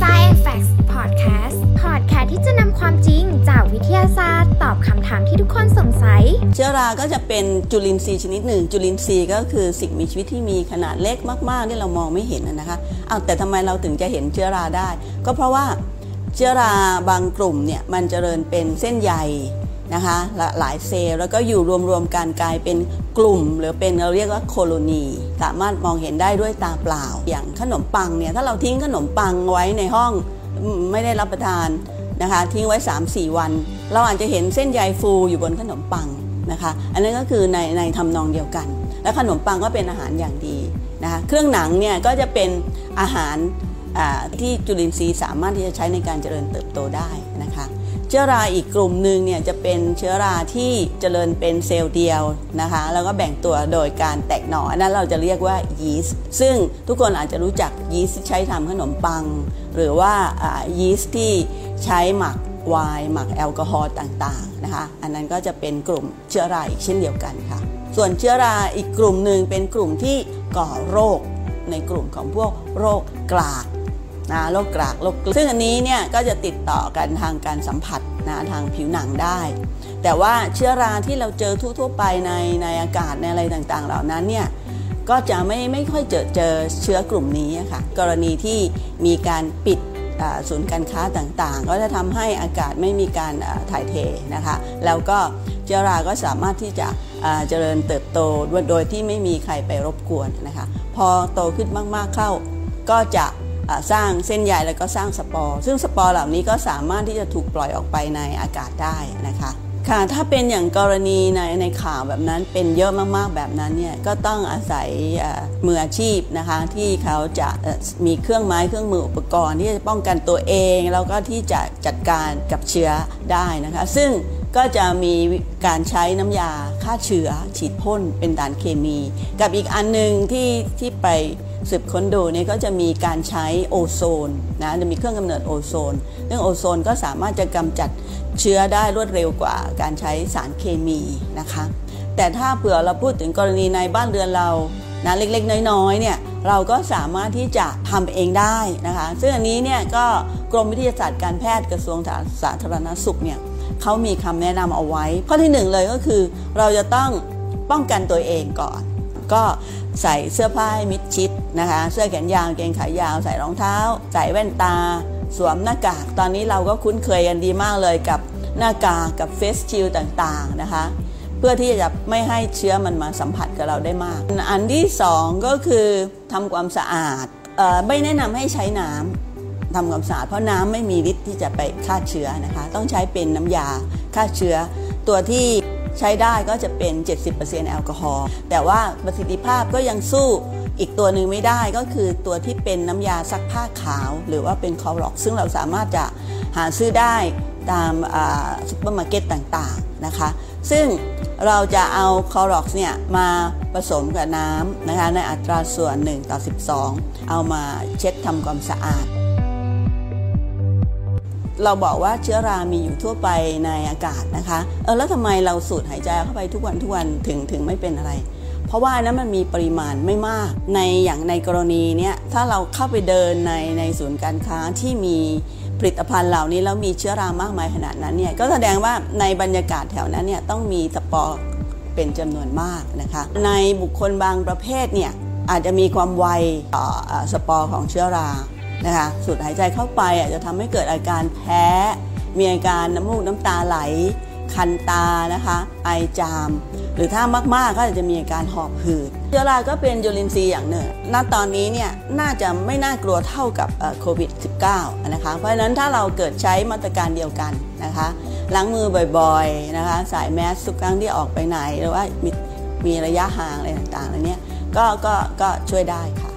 Science Facts Podcast Podcast ที่จะนำความจริงจากวิทยาศาสตร์ ตอบคำถามที่ทุกคนสงสัย เชื้อราก็จะเป็นจุลินทรีย์ชนิดหนึ่ง จุลินทรีย์ก็คือสิ่งมีชีวิตที่มีขนาดเล็กมากๆที่เรามองไม่เห็นนะนะคะเอาแต่ทำไมเราถึงจะเห็นเชื้อราได้ ก็เพราะว่าเชื้อราบางกลุ่มเนี่ยมันเจริญเป็นเส้นใย นะคะหลายเซลล์แล้วก็อยู่รวมๆกันกลายเป็นกลุ่ม หรือเป็นเราเรียกว่าโคโลนี สามารถมองเห็นได้ด้วยตาเปล่า อย่างขนมปังเนี่ยถ้าเราทิ้งขนมปังไว้ในห้องไม่ได้รับประทานนะคะทิ้งไว้ 3-4 วัน เราอาจจะเห็นเส้นใยฟูอยู่บนขนมปังนะคะอันนั้นก็คือในในทำนองเดียวกัน และขนมปังก็เป็นอาหารอย่างดีนะคะเครื่องหนังเนี่ยก็จะเป็นอาหารที่จุลินทรีย์สามารถที่จะใช้ในการเจริญเติบโตได้ ชื้อราอีกกลุ่มหนึ่งเนี่ยจะเป็นเชื้อราที่เจริญเป็นเซลล์เดียวนะคะ แล้วก็แบ่งตัวโดยการแตกหน่อนั้นเราจะเรียกว่ายีสต์ซึ่งทุกคนอาจจะรู้จักยีสต์ที่ใช้ทำขนมปัง หรือว่ายีสต์ที่ใช้หมักไวน์หมักแอลกอฮอล์ต่างๆนะคะ อันนั้นก็จะเป็นกลุ่มเชื้อราอีกเช่นเดียวกันค่ะ ส่วนเชื้อราอีกกลุ่มหนึ่งเป็นกลุ่มที่ก่อโรคในกลุ่มของพวกโรคกลาก นะโรคกรากโรคซึ่งอันนี้เนี่ยก็จะติดต่อกันทางการสัมผัสนะทางผิวหนังได้ แต่ว่าเชื้อราที่เราเจอทั่วๆไปในในอากาศในอะไรต่างๆ เหล่านั้นเนี่ยก็จะไม่ไม่ค่อยเจอเจอเชื้อกลุ่มนี้ค่ะกรณีที่มีการปิดศูนย์การค้าต่างๆ ก็จะทำให้อากาศไม่มีการถ่ายเทนะคะแล้วก็เชื้อราก็สามารถที่จะเจริญเติบโตโดยที่ไม่มีใครไปรบกวนนะคะพอโตขึ้นมากๆเข้าก็จะ สร้างเส้นใยแล้วก็สร้างสปอร์ ซึ่งสปอร์เหล่านี้ก็สามารถที่จะถูกปล่อยออกไปในอากาศได้นะคะค่ะถ้าเป็นอย่างกรณีในในข่าวแบบนั้นเป็นเยอะมากๆแบบนั้นเนี่ยก็ต้องอาศัยมืออาชีพนะคะที่เขาจะมีเครื่องไม้เครื่องมืออุปกรณ์ที่จะป้องกันตัวเองแล้วก็ที่จะจัดการกับเชื้อได้นะคะซึ่งก็จะมีการใช้น้ำยาฆ่าเชื้อฉีดพ่นเป็นด่านเคมี กับอีกอันหนึ่งที่ที่ไป สืบค้นดูเนี่ยก็จะมีการใช้โอโซนนะจะมีเครื่องกำเนิดโอโซนซึ่องโอโซนก็สามารถจะกำจัดเชื้อได้รวดเร็วกว่าการใช้สารเคมีนะคะ แต่ถ้าเผื่อเราพูดถึงกรณีในบ้านเรือนเรานะเล็กๆ น้อยๆเนี่ยเราก็สามารถที่จะทำเองได้นะคะ ซึ่งอันนี้เนี่ยก็กรมวิทยาศาสตร์การแพทย์กระทรวงสาธารณสุขเนี่ยเขามีคำแนะนำเอาไว้ ข้อที่หนึ่งเลยก็คือ เราจะต้องป้องกันตัวเองก่อน ก็ ใส่เสื้อผ้าให้มิดชิดนะคะ เสื้อแขนยาวเกงขายาว ใส่รองเท้า ใส่แว่นตา สวมหน้ากาก ตอนนี้เราก็คุ้นเคยกันดีมากเลยกับหน้ากากกับเฟสชิลต่างๆนะคะ เพื่อที่จะไม่ให้เชื้อมันมาสัมผัสกับเราได้มาก อันที่สองก็คือทำความสะอาดไม่แนะนำให้ใช้น้ำทำความสะอาดเพราะน้ำไม่มีฤทธิ์ที่จะไปฆ่าเชื้อนะคะ ต้องใช้เป็นน้ำยาฆ่าเชื้อตัวที่ ใช้ได้ก็จะเป็น 70%แอลกอฮอล์แต่ว่าประสิทธิภาพก็ยังสู้อีกตัวหนึ่งไม่ได้ก็คือตัวที่เป็นน้ำยาซักผ้าขาว หรือว่าเป็น Clorox ซึ่งเราสามารถจะหาซื้อได้ตามซุปเปอร์มาร์เก็ตต่างๆนะคะ ซึ่งเราจะเอา Clorox เนี่ยมาผสมกับน้ำนะคะในอัตราส่วน 1 ต่อ 12 เอามาเช็ดทำความสะอาด เราบอกว่าเชื้อรามีอยู่ทั่วไปในอากาศนะคะเออแล้วทำไมเราสูดหายใจเข้าไปทุกวันทุกวันถึงถึงไม่เป็นอะไร เพราะว่านั้นมันมีปริมาณไม่มากในอย่างในกรณีเนี้ยถ้าเราเข้าไปเดินในในศูนย์การค้าที่มีผลิตภัณฑ์เหล่านี้แล้วมีเชื้อรามากมายขนาดนั้นเนี่ยก็แสดงว่าในบรรยากาศแถวนั้นเนี่ยต้องมีสปอร์เป็นจำนวนมากนะคะ ในบุคคลบางประเภทเนี่ยอาจจะมีความไวต่อสปอร์ของเชื้อรา นะคะสูดหายใจเข้าไปอาจจะทำให้เกิดอาการแพ้ มีอาการน้ำมูกน้ำตาไหล คันตานะคะไอจาม หรือถ้ามากๆก็อาจจะมีอาการหอบหืดเชื้อราก็เป็นจุลินทรีย์อย่างหนึ่งณตอนนี้เนี่ยน่าจะไม่น่ากลัวเท่ากับโควิด -19 นะคะเพราะฉะนั้นถ้าเราเกิดใช้มาตรการเดียวกันนะคะล้างมือบ่อยๆนะคะใส่แมสทุกครั้งที่ออกไปไหนหรือว่ามีมีระยะห่างอะไรต่างๆอะไรเนี้ยก็ก็ก็ช่วยได้ค่ะ